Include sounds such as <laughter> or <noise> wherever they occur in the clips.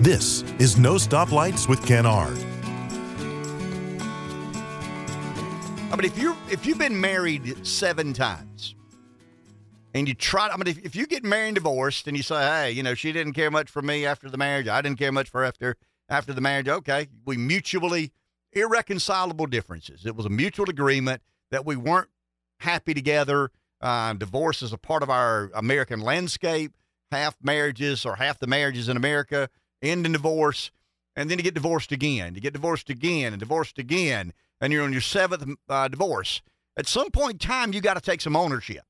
This is No Stoplights with Ken Ard. I mean, if you if you've been married seven times, and you try, I mean, if, if you get married and divorced, and you say, hey, you know, she didn't care much for me after the marriage, I didn't care much for after after the marriage. Okay, we mutually irreconcilable differences. It was a mutual agreement that we weren't happy together. Uh, divorce is a part of our American landscape. Half marriages or half the marriages in America end in divorce, and then you get divorced again. You get divorced again and divorced again, and you're on your seventh uh, divorce. At some point in time, you got to take some ownership.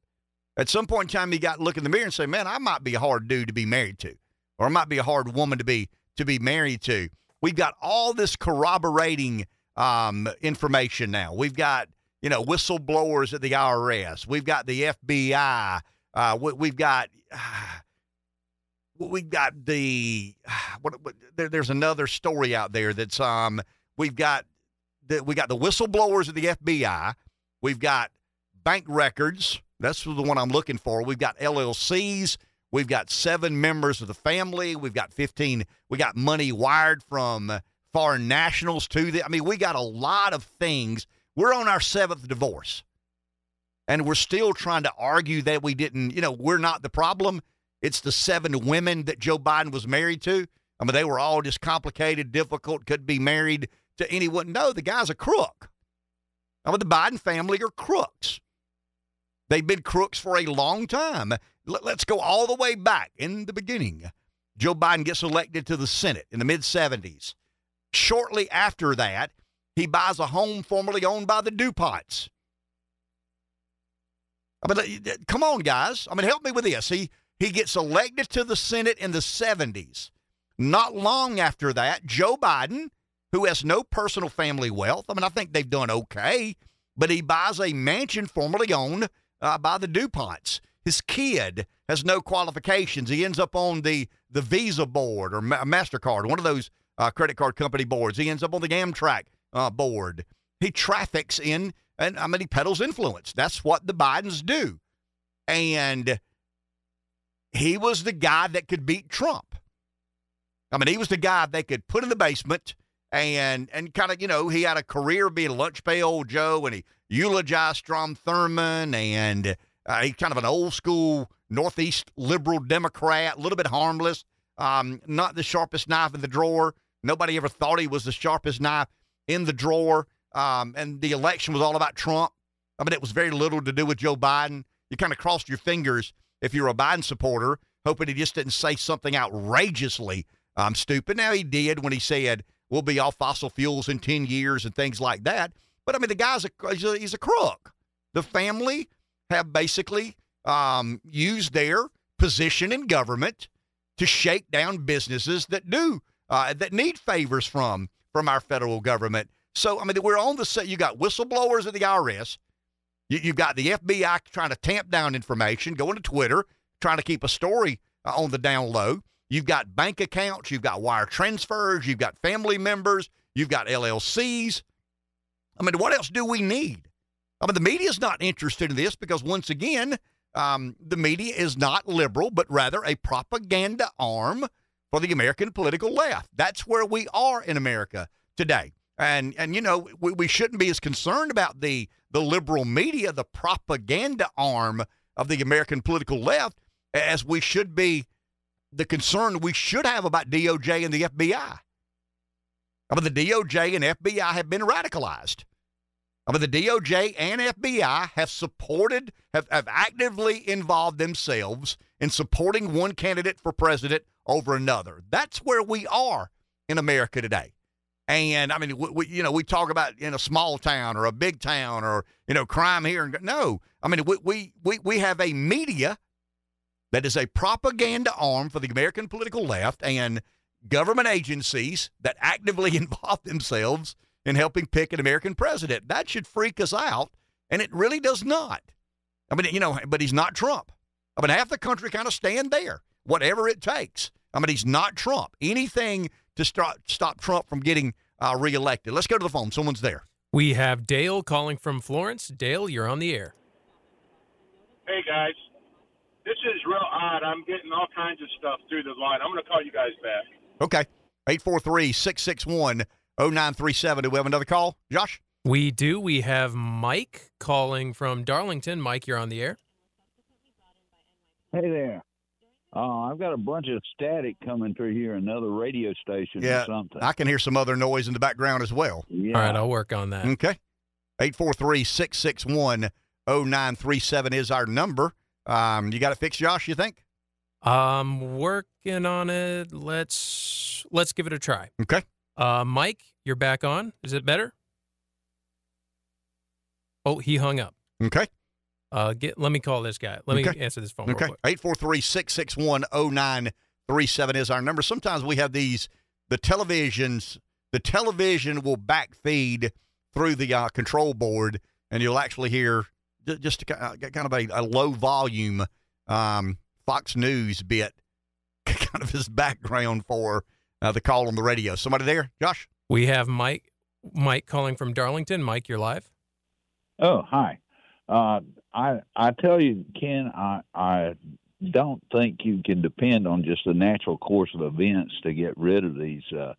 At some point in time, you got to look in the mirror and say, "Man, I might be a hard dude to be married to, or I might be a hard woman to be to be married to." We've got all this corroborating um, information now. We've got you know whistleblowers at the IRS. We've got the FBI. Uh, we, have got. <sighs> Uh, we've got the <sighs> what, what there, there's another story out there that's um we've got the, we got the whistleblowers of the FBI. We've got bank records. That's the one I'm looking for. We've got LLCs. We've got seven members of the family. We've got 15. We got money wired from foreign nationals to the. I mean, we got a lot of things. We're on our seventh divorce. And we're still trying to argue that we didn't, you know, we're not the problem. It's the seven women that Joe Biden was married to. I mean, they were all just complicated, difficult, could be married to anyone. No, the guy's a crook. I mean, the Biden family are crooks. They've been crooks for a long time. Let's go all the way back in the beginning. Joe Biden gets elected to the Senate in the mid 70s. Shortly after that, he buys a home formerly owned by the DuPonts. I mean, uh, come on, guys. I mean, help me with this. He he gets elected to the Senate in the 70s. Not long after that, Joe Biden, who has no personal family wealth, I mean, I think they've done okay, but he buys a mansion formerly owned uh, by the DuPonts. His kid has no qualifications. He ends up on the, the Visa board or Ma- MasterCard, one of those uh, credit card company boards. He ends up on the Amtrak uh, board. He traffics in, and I mean, he peddles influence. That's what the Bidens do. And he was the guy that could beat Trump. I mean, he was the guy they could put in the basement and and kind of, you know, he had a career being a lunch pail Joe and he eulogized Strom Thurmond and uh, he's kind of an old school Northeast liberal Democrat, a little bit harmless, um, not the sharpest knife in the drawer. Nobody ever thought he was the sharpest knife in the drawer. Um, and the election was all about Trump. I mean, it was very little to do with Joe Biden. You kind of crossed your fingers if you're a Biden supporter, hoping he just didn't say something outrageously um, stupid. Now, he did when he said, we'll be off fossil fuels in 10 years and things like that. But I mean, the guy's a, he's a, he's a crook. The family have basically um, used their position in government to shake down businesses that do, uh, that need favors from from our federal government. So, I mean, we're on the set. You got whistleblowers at the IRS you, have got the FBI trying to tamp down information, going to Twitter, trying to keep a story uh, on the down low. You've got bank accounts, you've got wire transfers, you've got family members, you've got LLCs. I mean, what else do we need? I mean, the media is not interested in this because, once again, um, the media is not liberal, but rather a propaganda arm for the American political left. That's where we are in America today. And, and you know, we, we shouldn't be as concerned about the the liberal media, the propaganda arm of the American political left, as we should be the concern we should have about DOJ and the FBI. I mean, the DOJ and FBI have been radicalized. I mean, the DOJ and FBI have supported, have, have actively involved themselves in supporting one candidate for president over another. That's where we are in America today. And I mean, we, we, you know, we talk about in a small town or a big town or you know crime here. And no, I mean, we we we, we have a media that is a propaganda arm for the American political left and government agencies that actively <laughs> involve themselves in helping pick an American president. That should freak us out, and it really does not. I mean, you know, but he's not Trump. I mean, half the country kind of stand there, whatever it takes. I mean, he's not Trump. Anything to stop, stop Trump from getting uh, reelected. Let's go to the phone. Someone's there. We have Dale calling from Florence. Dale, you're on the air. Hey, guys. This is real odd. I'm getting all kinds of stuff through the line. I'm going to call you guys back. Okay. 843 661 0937. Do we have another call? Josh? We do. We have Mike calling from Darlington. Mike, you're on the air. Hey there. Uh, I've got a bunch of static coming through here, another radio station Yeah, or something. I can hear some other noise in the background as well. yeah. All right, I'll work on that. Okay. 843 661 0937 is our number. Um, you got it fixed, Josh, you think? I'm working on it. Let's let's give it a try. Okay. Uh, Mike, you're back on. Is it better? Oh, he hung up. Okay. Uh, get. Let me call this guy. Let me answer this phone Okay. quick. 843 661 0937 is our number. Sometimes we have these, the televisions, the television will backfeed through the uh, control board, and you'll actually hear ju- just a, ki- uh, kind of a, a low volume um, Fox News bit, <laughs> kind of as background for uh, the call on the radio. Somebody there, Josh? We have Mike. Mike calling from Darlington. Mike, you're live. Oh, hi. Uh, I I tell you, Ken, I I don't think you can depend on just the natural course of events to get rid of these uh,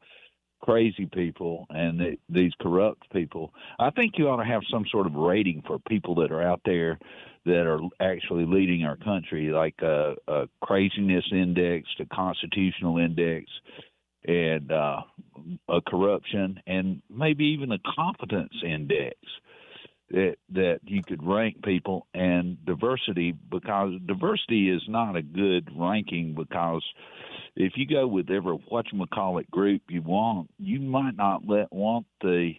crazy people and the, these corrupt people. I think you ought to have some sort of rating for people that are out there that are actually leading our country, like a, a craziness index, a constitutional index, and uh, a corruption, and maybe even a competence index that that you could rank people and diversity because diversity is not a good ranking because if you go with every whatchamacallit group you want, you might not let want the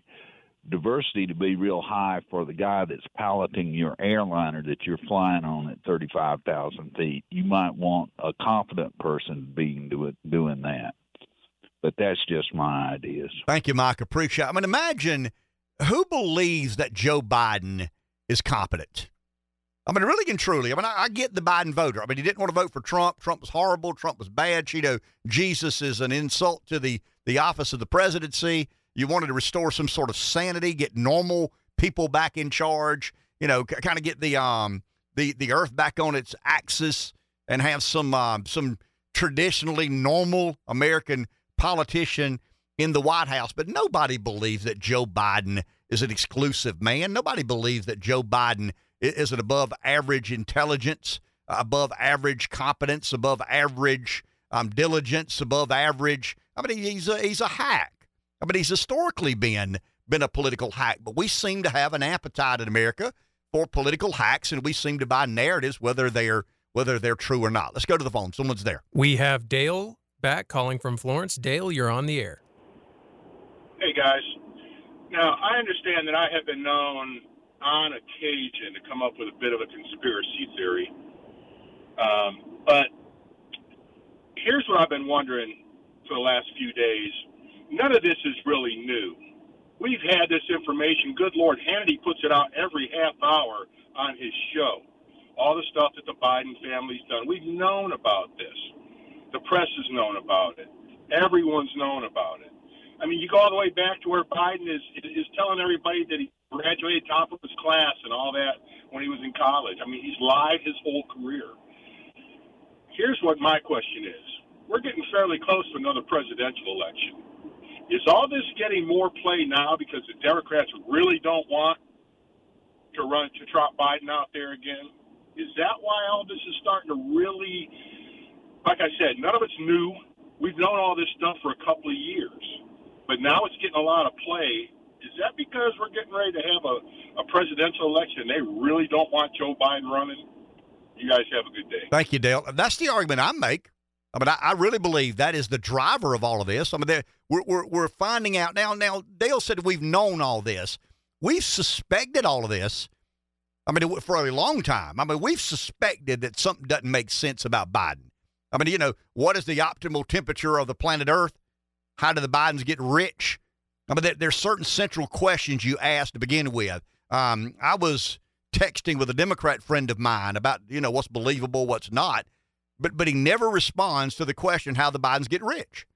diversity to be real high for the guy that's piloting your airliner that you're flying on at 35,000 feet. You might want a confident person being doing doing that. But that's just my ideas. Thank you, Mike. Appreciate. I mean, imagine who believes that Joe Biden is competent. I mean, really and truly. I mean, I, I get the Biden voter. I mean, he didn't want to vote for Trump. Trump was horrible. Trump was bad. Know, Jesus is an insult to the the office of the presidency. You wanted to restore some sort of sanity, get normal people back in charge. You know, k- kind of get the um the the earth back on its axis and have some um, some traditionally normal American politician in the White House, but nobody believes that Joe Biden is an exclusive man. Nobody believes that Joe Biden is an above average intelligence, above average competence, above average um, diligence, above average. I mean, he's a, he's a hack. I mean, he's historically been been a political hack, but we seem to have an appetite in America for political hacks, and we seem to buy narratives whether they're whether they're true or not. Let's go to the phone. Someone's there. We have Dale back calling from Florence. Dale, you're on the air. Hey, guys. Now, I understand that I have been known on occasion to come up with a bit of a conspiracy theory. Um, but here's what I've been wondering for the last few days. None of this is really new. We've had this information. Good Lord, Hannity puts it out every half hour on his show. All the stuff that the Biden family's done. We've known about this. The press has known about it. Everyone's known about it. I mean, you go all the way back to where Biden is is telling everybody that he graduated top of his class and all that when he was in college. I mean, he's lied his whole career. Here's what my question is: We're getting fairly close to another presidential election. Is all this getting more play now because the Democrats really don't want to run to trot Biden out there again? Is that why all this is starting to really, like I said, none of it's new. We've known all this stuff for a couple of years, but now it's getting a lot of play. Is that because we're getting ready to have a, a presidential election? They really don't want Joe Biden running. You guys have a good day. Thank you, Dale. That's the argument I make. I mean, I, I really believe that is the driver of all of this. I mean, we're, we're, we're finding out now. Now, Dale said we've known all this. We've suspected all of this. I mean, for a long time. I mean, we've suspected that something doesn't make sense about Biden. I mean, you know, what is the optimal temperature of the planet Earth? How do the Bidens get rich? I mean, there, there's certain central questions you ask to begin with. Um, I was texting with a Democrat friend of mine about, you know, what's believable, what's not, but but he never responds to the question how the Bidens get rich.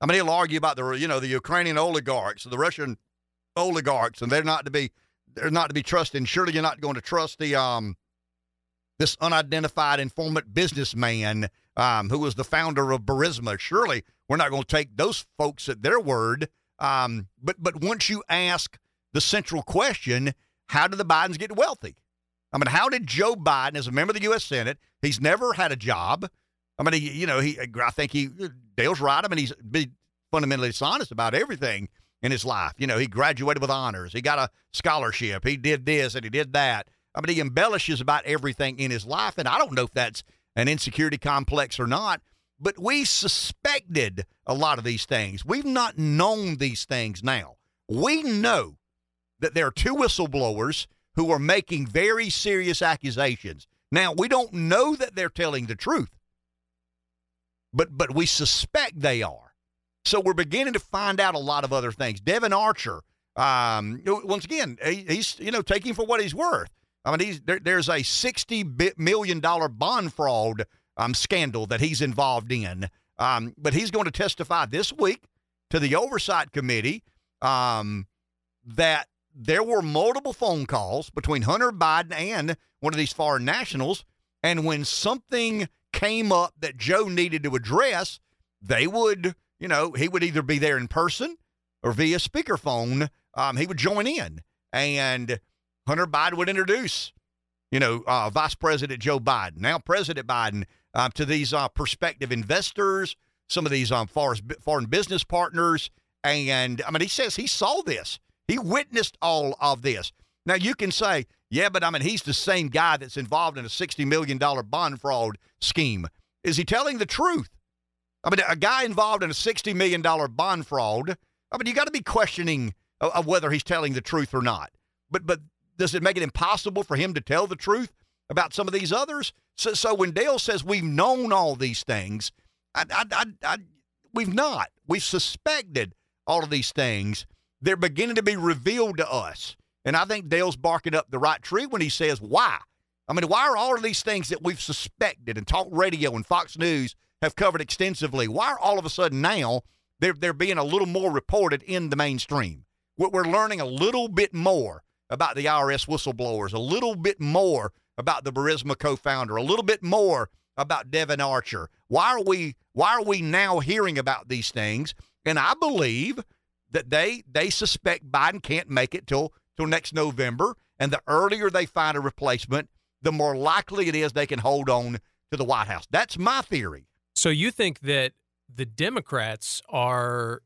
I mean, he'll argue about the, you know, the Ukrainian oligarchs, the Russian oligarchs, and they're not to be they're not to be trusted. And surely you're not going to trust the um this unidentified informant businessman um, who was the founder of Burisma. Surely we're not going to take those folks at their word. Um, but but once you ask the central question, how did the Bidens get wealthy? I mean, how did Joe Biden, as a member of the U.S. Senate, he's never had a job. I mean, he, you know, he, I think he, Dale's right. I mean, he's been fundamentally dishonest about everything in his life. You know, he graduated with honors. He got a scholarship. He did this and he did that. I mean, he embellishes about everything in his life. And I don't know if that's an insecurity complex or not, but we suspected a lot of these things. We've not known these things now. We know that there are two whistleblowers who are making very serious accusations. Now, we don't know that they're telling the truth, but but we suspect they are. So we're beginning to find out a lot of other things. Devon Archer, um, once again, he, he's you know taking for what he's worth. I mean, he's there, there's a sixty million dollar bond fraud um, scandal that he's involved in. Um, but he's going to testify this week to the oversight committee um, that there were multiple phone calls between Hunter Biden and one of these foreign nationals. And when something came up that Joe needed to address, they would, you know, he would either be there in person or via speakerphone. Um, he would join in, and Hunter Biden would introduce, you know, uh, Vice President Joe Biden, now President Biden, uh, to these uh, prospective investors, some of these um, foreign business partners. And I mean, he says he saw this. He witnessed all of this. Now, you can say, yeah, but I mean, he's the same guy that's involved in a $60 million bond fraud scheme. Is he telling the truth? I mean, a guy involved in a $60 million bond fraud, I mean, you got to be questioning of, of whether he's telling the truth or not. But, but does it make it impossible for him to tell the truth about some of these others? So, so when Dale says we've known all these things, I, I, I, we've not. We've suspected all of these things they're beginning to be revealed to us. And I think Dale's barking up the right tree when he says, why? I mean, why are all of these things that we've suspected and talk radio and Fox News have covered extensively, why are all of a sudden now they're, they're being a little more reported in the mainstream? We're learning a little bit more about the IRS whistleblowers, a little bit more about the Burisma co-founder, a little bit more about Devon Archer. Why are we why are we now hearing about these things? And I believe that they they suspect Biden can't make it till till next November, and the earlier they find a replacement, the more likely it is they can hold on to the White House. That's my theory. So you think that the Democrats are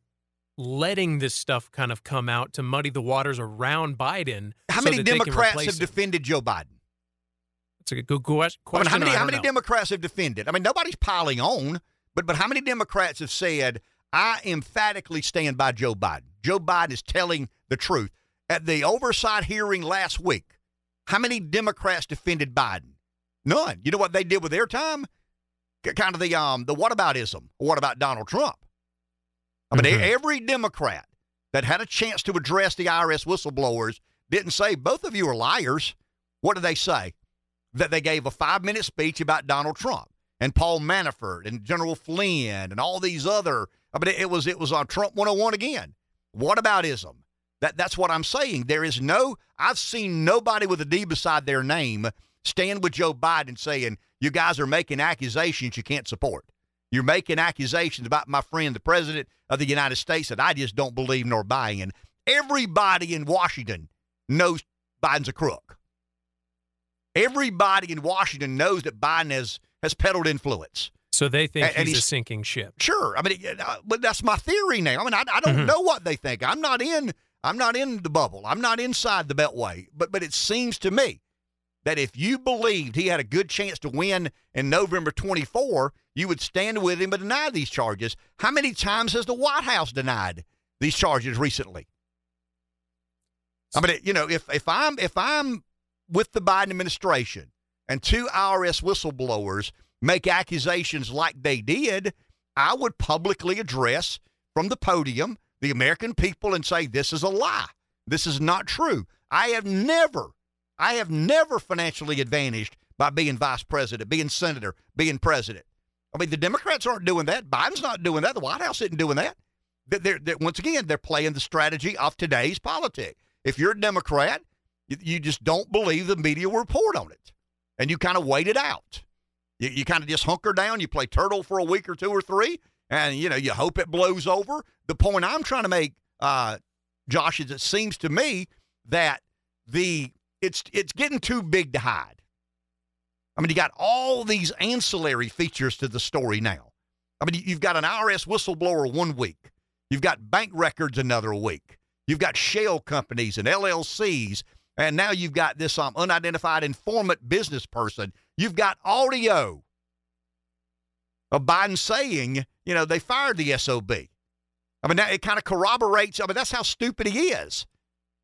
letting this stuff kind of come out to muddy the waters around Biden? How so many Democrats have him? defended Joe Biden? That's a good question. I mean, how many, how many know. Democrats have defended? I mean, nobody's piling on, but but how many Democrats have said I emphatically stand by Joe Biden. Joe Biden is telling the truth. At the oversight hearing last week, how many Democrats defended Biden? None. You know what they did with their time? Kind of the um the whataboutism. What about Donald Trump? I mean, mm-hmm. every Democrat that had a chance to address the IRS whistleblowers didn't say both of you are liars. What did they say? That they gave a five minute speech about Donald Trump and Paul Manafort and General Flynn and all these other I mean, it was it was on Trump 101 again. What about ism? That that's what I'm saying. There is no I've seen nobody with a D beside their name stand with Joe Biden saying you guys are making accusations you can't support. You're making accusations about my friend, the president of the United States, that I just don't believe nor buy in. Everybody in Washington knows Biden's a crook. Everybody in Washington knows that Biden has has peddled influence. So they think and, he's, and he's, a sinking ship. Sure, I mean, uh, but that's my theory now. I mean, I, I don't mm-hmm. know what they think. I'm not in. I'm not in the bubble. I'm not inside the Beltway. But but it seems to me that if you believed he had a good chance to win in November 24, you would stand with him and deny these charges. How many times has the White House denied these charges recently? I mean, you know, if if I'm if I'm with the Biden administration and two IRS whistleblowers make accusations like they did, I would publicly address from the podium the American people and say, this is a lie. This is not true. I have never, I have never financially advantaged by being vice president, being senator, being president. I mean, the Democrats aren't doing that. Biden's not doing that. The White House isn't doing that. They're, they're, once again, they're playing the strategy of today's politics. If you're a Democrat, you, you just don't believe the media report on it, and you kind of wait it out. You, you kind of just hunker down, you play turtle for a week or two or three, and you know you hope it blows over. The point I'm trying to make, uh, Josh, is it seems to me that the it's it's getting too big to hide. I mean, you got all these ancillary features to the story now. I mean, you've got an IRS whistleblower one week, you've got bank records another week, you've got shell companies and LLCs, and now you've got this um, unidentified informant business person. You've got audio of Biden saying, you know, they fired the SOB. I mean, that, it kind of corroborates. I mean, that's how stupid he is.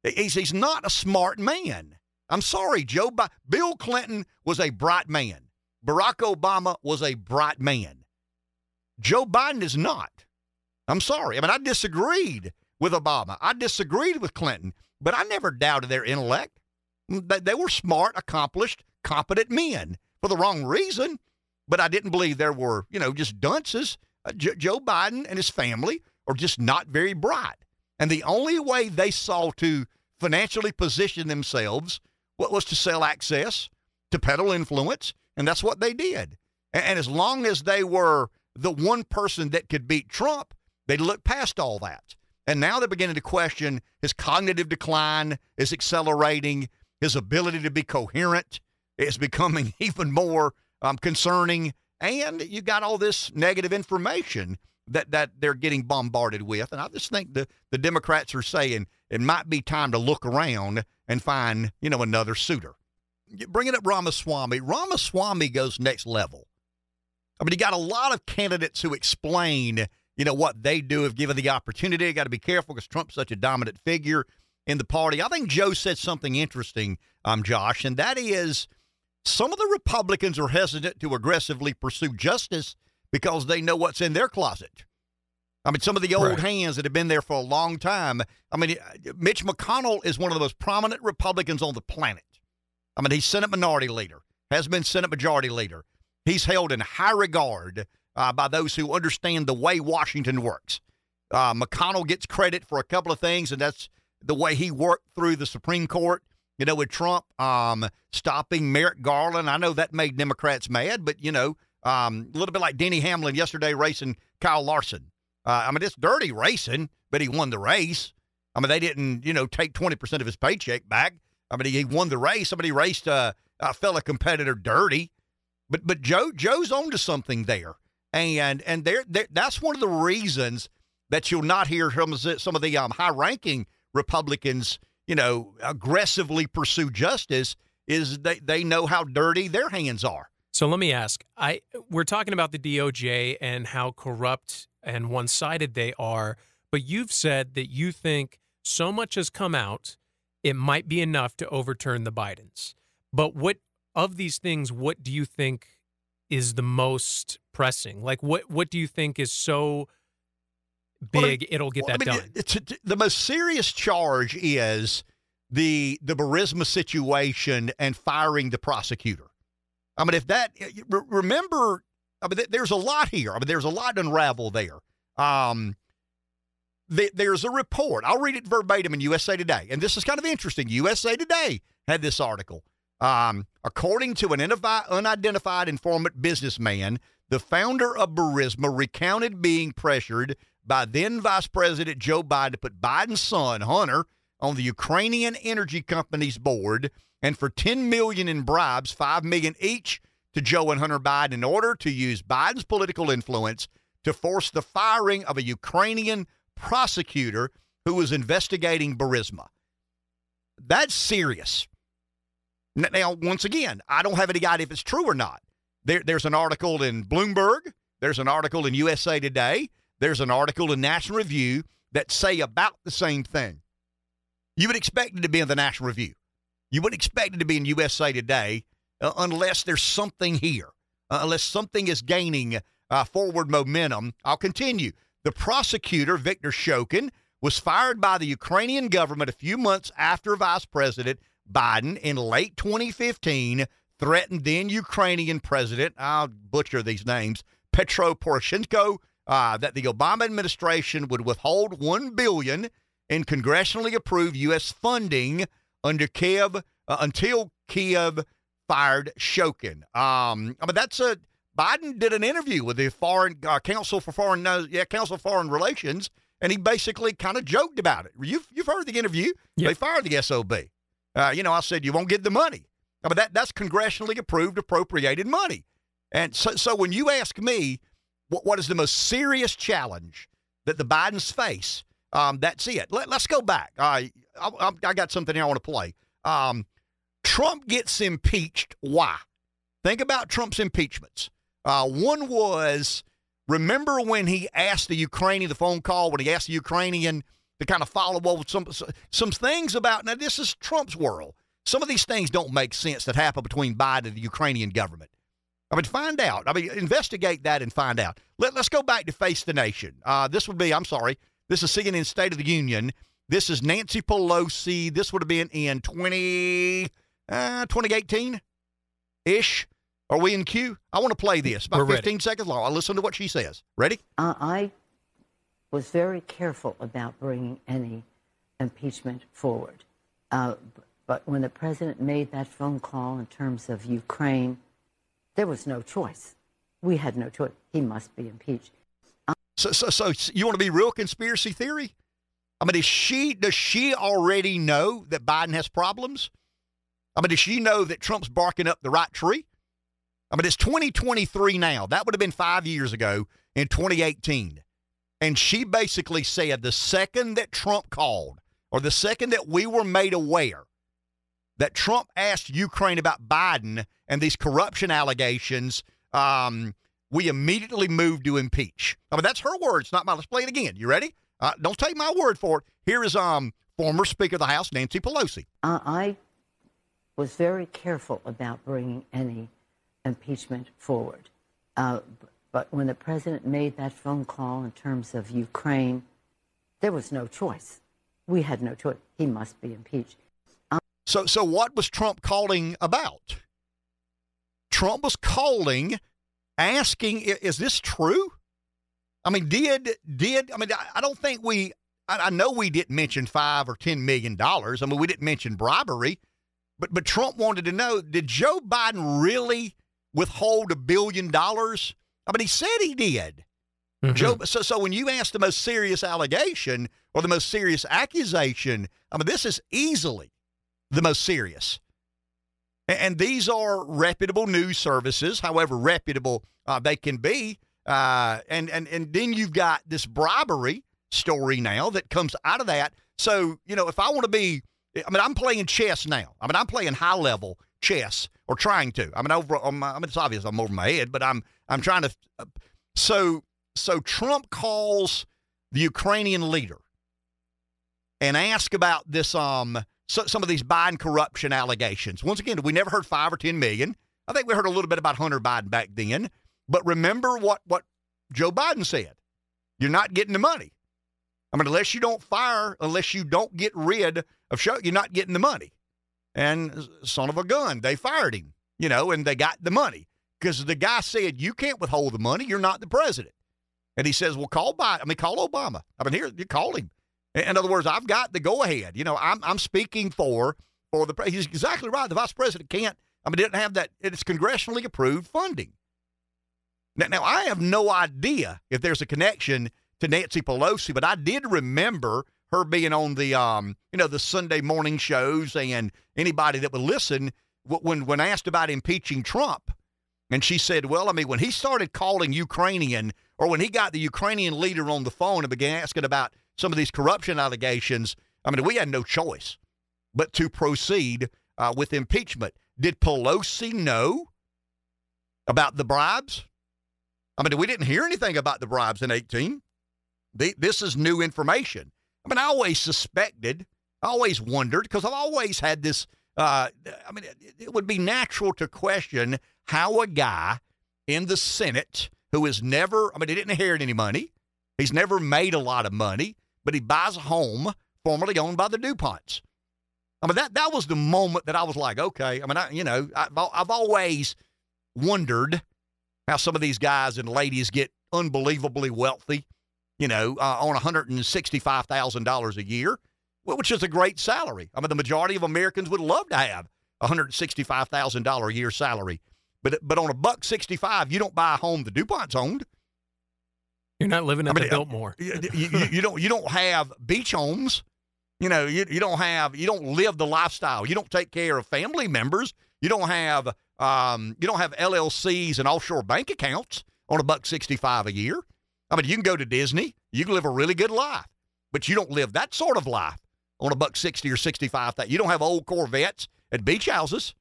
He's, he's not a smart man. I'm sorry, Joe. Bi- Bill Clinton was a bright man. Barack Obama was a bright man. Joe Biden is not. I'm sorry. I mean, I disagreed with Obama. I disagreed with Clinton, but I never doubted their intellect. They were smart, accomplished, competent men for the wrong reason, but I didn't believe there were, you know, just dunces. Uh, J- Joe Biden and his family are just not very bright. And the only way they saw to financially position themselves was to sell access, to peddle influence, and that's what they did. And, and as long as they were the one person that could beat Trump, they look past all that. And now they're beginning to question his cognitive decline is accelerating, his ability to be coherent is becoming <laughs> even more um, concerning, and you got all this negative information that that they're getting bombarded with. And I just think the the Democrats are saying it might be time to look around and find you know another suitor. Bringing up Ramaswamy, Ramaswamy goes next level. I mean, you got a lot of candidates who explain you know what they do if given the opportunity. Got to be careful because Trump's such a dominant figure in the party. I think Joe said something interesting, um, Josh, and that is some of the Republicans are hesitant to aggressively pursue justice because they know what's in their closet. I mean, some of the old right. hands that have been there for a long time. I mean, Mitch McConnell is one of the most prominent Republicans on the planet. I mean, he's Senate Minority Leader, has been Senate Majority Leader. He's held in high regard uh, by those who understand the way Washington works. Uh, McConnell gets credit for a couple of things, and that's the way he worked through the Supreme Court. You know, with Trump um, stopping Merrick Garland, I know that made Democrats mad, but you know, um, a little bit like Denny Hamlin yesterday racing Kyle Larson. Uh, I mean, it's dirty racing, but he won the race. I mean, they didn't, you know, take 20% of his paycheck back. I mean, he won the race. Somebody raced a, a fellow competitor dirty. But but Joe Joe's on to something there. And and there that's one of the reasons that you'll not hear some, some of the um, high-ranking Republicans, you know, aggressively pursue justice is they, they know how dirty their hands are. So let me ask, I we're talking about the DOJ and how corrupt and one-sided they are, but you've said that you think so much has come out, it might be enough to overturn the Bidens. But what of these things, what do you think is the most pressing? Like what what do you think is so big well, I mean, it'll get well, that I mean, done? It's, it's, the most serious charge is the the Burisma situation and firing the prosecutor. I mean, if that remember, I mean, there's a lot here. I mean, there's a lot to unravel there. Um, there's a report. I'll read it verbatim in USA Today, and this is kind of interesting. USA Today had this article. Um, according to an unidentified informant businessman, the founder of Burisma recounted being pressured by then Vice President Joe Biden to put Biden's son Hunter on the Ukrainian energy company's board and for 10 million in bribes, 5 million each to Joe and Hunter Biden in order to use Biden's political influence to force the firing of a Ukrainian prosecutor who was investigating Burisma. That's serious. Now, once again, I don't have any idea if it's true or not. There, there's an article in Bloomberg, there's an article in USA Today, there's an article in National Review that say about the same thing. You would expect it to be in the National Review. You wouldn't expect it to be in USA Today uh, unless there's something here, uh, unless something is gaining uh, forward momentum. I'll continue. The prosecutor, Victor Shokin, was fired by the Ukrainian government a few months after Vice President Biden in late 2015 threatened then Ukrainian President, I'll butcher these names, Petro Poroshenko, uh, that the Obama administration would withhold $1 billion in congressionally approved U.S. funding under Kiev uh, until Kiev fired Shokin. Um, I mean, that's a Biden did an interview with the Foreign uh, Council for Foreign, uh, yeah, Council of Foreign Relations, and he basically kind of joked about it. You've you've heard the interview. Yeah. They fired the SOB. Uh, you know, I said you won't get the money. I mean, that that's congressionally approved, appropriated money. And so, so when you ask me, what, what is the most serious challenge that the Bidens face? Um, that's it. Let, us go back. I, I, I got something here I want to play. Um, Trump gets impeached. Why? Think about Trump's impeachments. Uh, one was remember when he asked the Ukrainian the phone call when he asked the Ukrainian to kind of follow up with some some things about now this is Trump's world. Some of these things don't make sense that happen between Biden and the Ukrainian government. I mean, find out. I mean, investigate that and find out. Let, us go back to Face the Nation. Uh, this would be, I'm sorry, this is CNN State of the Union. This is Nancy Pelosi. This would have been in 20, uh, 2018 ish. Are we in queue? I want to play this about We're 15 ready. seconds long. I'll listen to what she says. Ready? Uh, I was very careful about bringing any impeachment forward. Uh, but when the president made that phone call in terms of Ukraine, there was no choice. We had no choice. He must be impeached. So, so, so you want to be real conspiracy theory? I mean, is she does she already know that Biden has problems? I mean, does she know that Trump's barking up the right tree? I mean, it's 2023 now. That would have been five years ago in 2018. And she basically said the second that Trump called, or the second that we were made aware that Trump asked Ukraine about Biden and these corruption allegations, um, we immediately moved to impeach. I mean, that's her words, not mine. Let's play it again. You ready? Uh, don't take my word for it. Here is um former Speaker of the House Nancy Pelosi. Uh, I was very careful about bringing any impeachment forward. Uh, but when the president made that phone call in terms of Ukraine, there was no choice. We had no choice. He must be impeached. So, so what was Trump calling about? Trump was calling, asking, "Is this true?" I mean, did did I mean? I, don't think we. I, I know we didn't mention five or ten million dollars. I mean, we didn't mention bribery, but but Trump wanted to know: Did Joe Biden really withhold a billion dollars? I mean, he said he did. Mhm. Joe, so, so when you ask the most serious allegation or the most serious accusation, I mean, this is easily the most serious. And these are reputable news services, however reputable uh, they can be. Uh, and, and, and then you've got this bribery story now that comes out of that. So, you know, if I want to be, I mean, I'm playing chess now. I mean, I'm playing high level chess or trying to. I mean, over I mean, it's obvious I'm over my head, but I'm, I'm trying to. Uh, so, so Trump calls the Ukrainian leader and ask about this, um, so, some of these Biden corruption allegations. Once again, we never heard five or ten million. I think we heard a little bit about Hunter Biden back then. But remember what what Joe Biden said: you're not getting the money. I mean, unless you don't fire, unless you don't get rid of show, you're not getting the money. And son of a gun, they fired him, you know, and they got the money because the guy said you can't withhold the money. You're not the president. And he says, well, call Biden. I mean, call Obama. I mean, here you call him. In other words, I've got the go ahead. You know, I'm I'm speaking for for the. He's exactly right. The vice president can't. I mean, didn't have that. It's congressionally approved funding. Now, now I have no idea if there's a connection to Nancy Pelosi, but I did remember her being on the um, you know, the Sunday morning shows and anybody that would listen when when asked about impeaching Trump. And she said, well, I mean, when he started calling Ukrainian or when he got the Ukrainian leader on the phone and began asking about some of these corruption allegations, I mean, we had no choice but to proceed uh, with impeachment. Did Pelosi know about the bribes? I mean, we didn't hear anything about the bribes in 18. The, this is new information. I mean, I always suspected, I always wondered, because I've always had this. Uh, I mean, it, it would be natural to question how a guy in the Senate who has never, I mean, he didn't inherit any money, he's never made a lot of money, but he buys a home formerly owned by the DuPonts. I mean, that, that was the moment that I was like, okay. I mean, I, you know, I've, I've always wondered how some of these guys and ladies get unbelievably wealthy, you know, uh, on $165,000 a year, which is a great salary. I mean, the majority of Americans would love to have $165,000 a year salary. But but on a buck 65, you don't buy a home the DuPont's owned. You're not living at I mean, the uh, Biltmore. You, you, you- don't you don't have beach homes. You know, you, you don't have you don't live the lifestyle. You don't take care of family members. You don't have um, you don't have LLCs and offshore bank accounts on a buck 65 a year. I mean, you can go to Disney, you can live a really good life, but you don't live that sort of life on a buck 60 or 65. That you don't have old Corvettes at beach houses.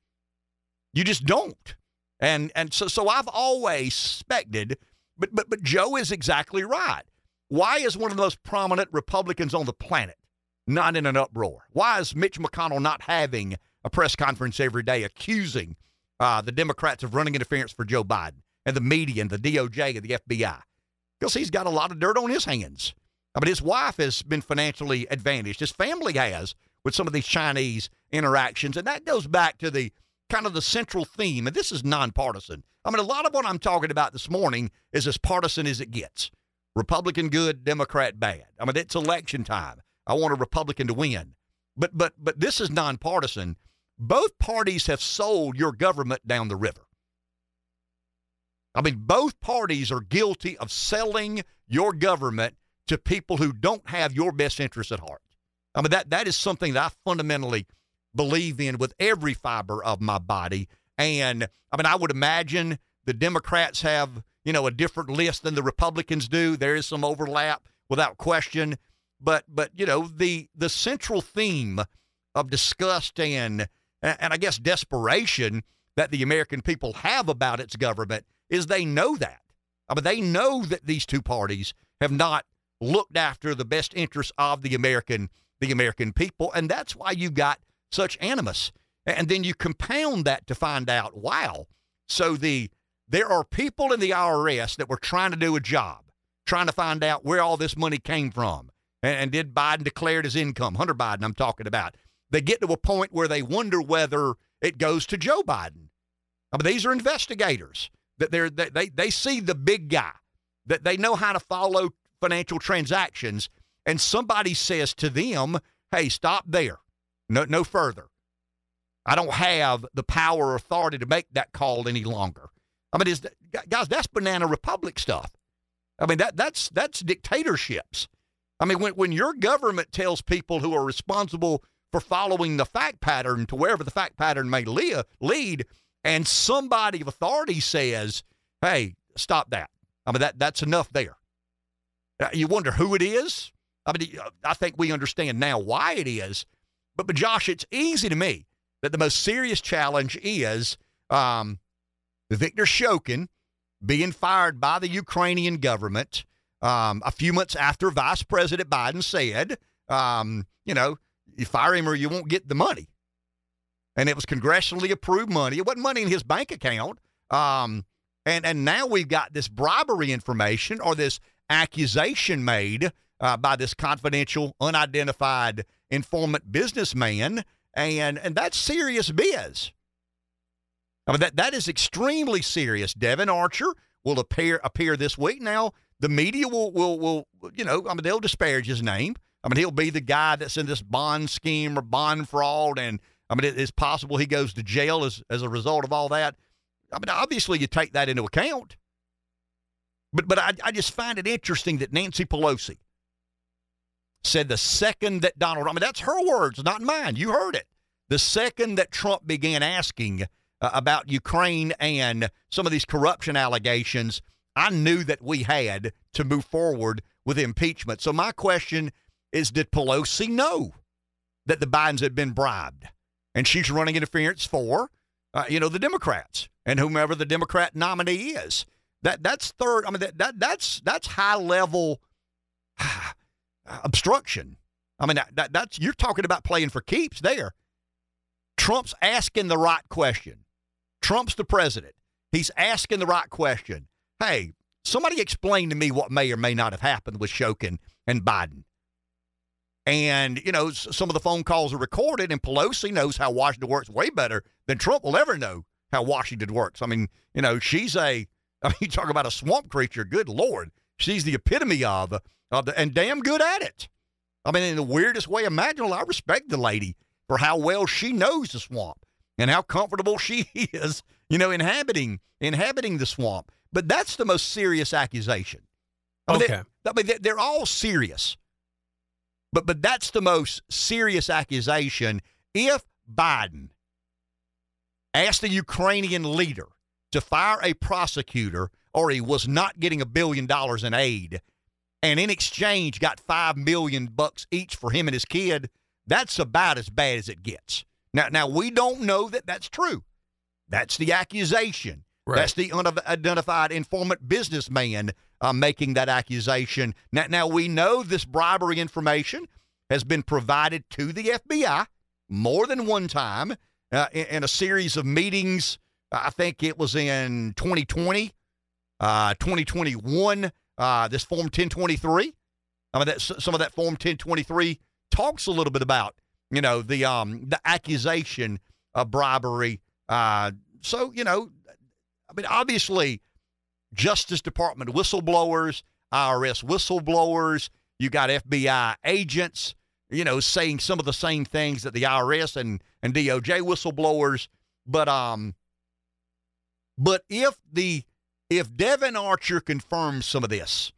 You just don't. And and so so I've always suspected, but but but Joe is exactly right. Why is one of the most prominent Republicans on the planet not in an uproar? Why is Mitch McConnell not having a press conference every day accusing uh, the Democrats of running interference for Joe Biden and the media and the DOJ and the FBI? Because he's got a lot of dirt on his hands. I mean, his wife has been financially advantaged. His family has with some of these Chinese interactions. And that goes back to the kind of the central theme. And this is nonpartisan. I mean, a lot of what I'm talking about this morning is as partisan as it gets. Republican good, Democrat bad. I mean, it's election time. I want a Republican to win. But but but this is nonpartisan. Both parties have sold your government down the river. I mean, both parties are guilty of selling your government to people who don't have your best interests at heart. I mean, that that is something that I fundamentally believe in with every fiber of my body. And I mean, I would imagine the Democrats have, you know, a different list than the Republicans do. There is some overlap without question. But but you know, the the central theme of disgust and and I guess desperation that the American people have about its government is they know that. I mean, they know that these two parties have not looked after the best interests of the American the American people, and that's why you got such animus. And then you compound that to find out, wow. So the there are people in the IRS that were trying to do a job, trying to find out where all this money came from, and, and did Biden declare it as income? Hunter Biden, I'm talking about. They get to a point where they wonder whether it goes to Joe Biden. I mean, these are investigators that they're they they, they see the big guy, that they know how to follow financial transactions, and somebody says to them, "Hey, stop there, no no further. I don't have the power or authority to make that call any longer." I mean, is guys, that's banana republic stuff. I mean, that that's that's dictatorships. I mean, when when your government tells people who are responsible for following the fact pattern to wherever the fact pattern may lead, lead and somebody of authority says, "Hey, stop that." I mean, that that's enough there. Uh, You wonder who it is. I mean, uh, I think we understand now why it is. But, but Josh, it's easy to me that the most serious challenge is um, Victor Shokin being fired by the Ukrainian government um, a few months after Vice President Biden said, um, you know, you fire him or you won't get the money. And it was congressionally approved money. It wasn't money in his bank account. Um, and and now we've got this bribery information or this accusation made uh, by this confidential, unidentified informant businessman, and and that's serious biz. I mean that that is extremely serious. Devon Archer will appear appear this week. Now the media will will will you know I mean they'll disparage his name. I mean he'll be the guy that's in this bond scheme or bond fraud, and I mean it's possible he goes to jail as as a result of all that. I mean obviously you take that into account. But but I, I just find it interesting that Nancy Pelosi said the second that Donald, I mean, that's her words, not mine. You heard it. The second that Trump began asking uh, about Ukraine and some of these corruption allegations, I knew that we had to move forward with impeachment. So my question is Did Pelosi know that the Bidens had been bribed? And she's running interference for, uh, you know, the Democrats and whomever the Democrat nominee is. That that's third. I mean that, that that's that's high level <sighs> obstruction. I mean, that, that, that's you're talking about playing for keeps there. Trump's asking the right question. Trump's the president. He's asking the right question. Hey, somebody explain to me what may or may not have happened with Shokin and Biden. And, you know, some of the phone calls are recorded, and Pelosi knows how Washington works way better than Trump will ever know how Washington works. I mean, you know, she's a, <laughs> I mean, you talk about a swamp creature, good Lord. She's the epitome of, of the, and damn good at it. I mean, in the weirdest way imaginable, I respect the lady for how well she knows the swamp. and how comfortable <laughs> she is, you know, inhabiting inhabiting the swamp. But that's the most serious accusation. I mean, Okay. They, I mean, they're, they're all serious. But but that's the most serious accusation. If Biden asked the Ukrainian leader to fire a prosecutor, or he was not getting a billion dollars in aid, and in exchange got five million bucks each for him and his kid, that's about as bad as it gets. Now, now we don't know that that's true. That's the accusation. Right. That's the unidentified informant businessman uh, making that accusation. Now, now we know this bribery information has been provided to the FBI more than one time uh, in, in a series of meetings. I think it was in 2020, uh, 2021. Uh, this Form 1023. I mean, that, some of that Form 1023 talks a little bit about you know the um the accusation of bribery. Uh, so you know, I mean, obviously, Justice Department whistleblowers, IRS whistleblowers. You got FBI agents, you know, saying some of the same things that the IRS and and DOJ whistleblowers. But um, but if the if Devon Archer confirms some of this,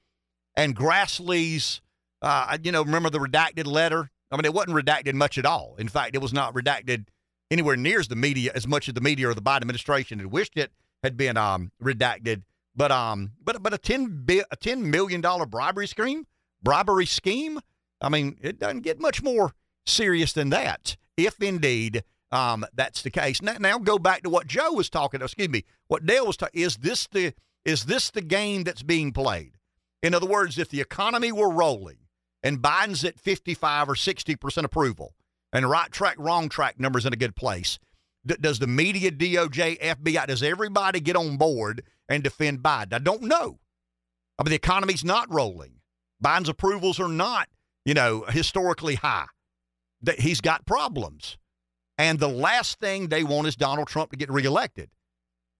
and Grassley's, uh, you know, remember the redacted letter? I mean, it wasn't redacted much at all. In fact, it was not redacted anywhere near as the media as much as the media or the Biden administration had wished it had been um, redacted. But um, but but a ten bi- a ten million dollar bribery scheme, bribery scheme. I mean, it doesn't get much more serious than that. If indeed um, that's the case. Now, now go back to what Joe was talking. Excuse me, what Dale was talking. Is this the is this the game that's being played? In other words, if the economy were rolling and Biden's at 55 or 60 percent approval, and right track, wrong track numbers in a good place, d- does the media, DOJ, FBI, does everybody get on board and defend Biden? I don't know. I mean, the economy's not rolling. Biden's approvals are not, you know, historically high. That he's got problems, and the last thing they want is Donald Trump to get reelected.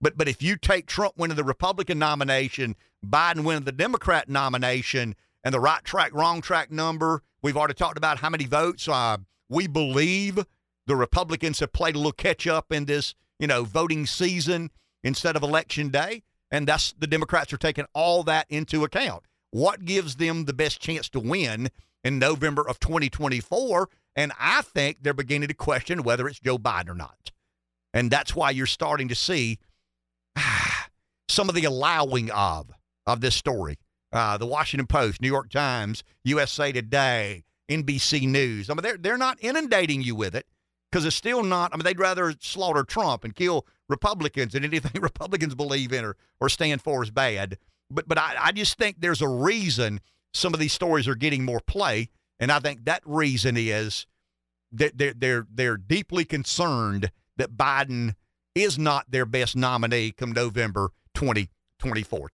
But but if you take Trump winning the Republican nomination, Biden winning the Democrat nomination, and the right track, wrong track number, we've already talked about how many votes. Uh, we believe the Republicans have played a little catch up in this, you know, voting season instead of election day, and that's the Democrats are taking all that into account. What gives them the best chance to win in November of 2024? And I think they're beginning to question whether it's Joe Biden or not. And that's why you're starting to see <sighs> some of the allowing of of this story. Uh, the Washington Post, New York Times, USA Today, NBC News. I mean, they're they're not inundating you with it because it's still not. I mean, they'd rather slaughter Trump and kill Republicans and anything <laughs> Republicans believe in or or stand for is bad. But but I, I just think there's a reason some of these stories are getting more play, and I think that reason is that they're they're they're deeply concerned that Biden is not their best nominee come November 2024.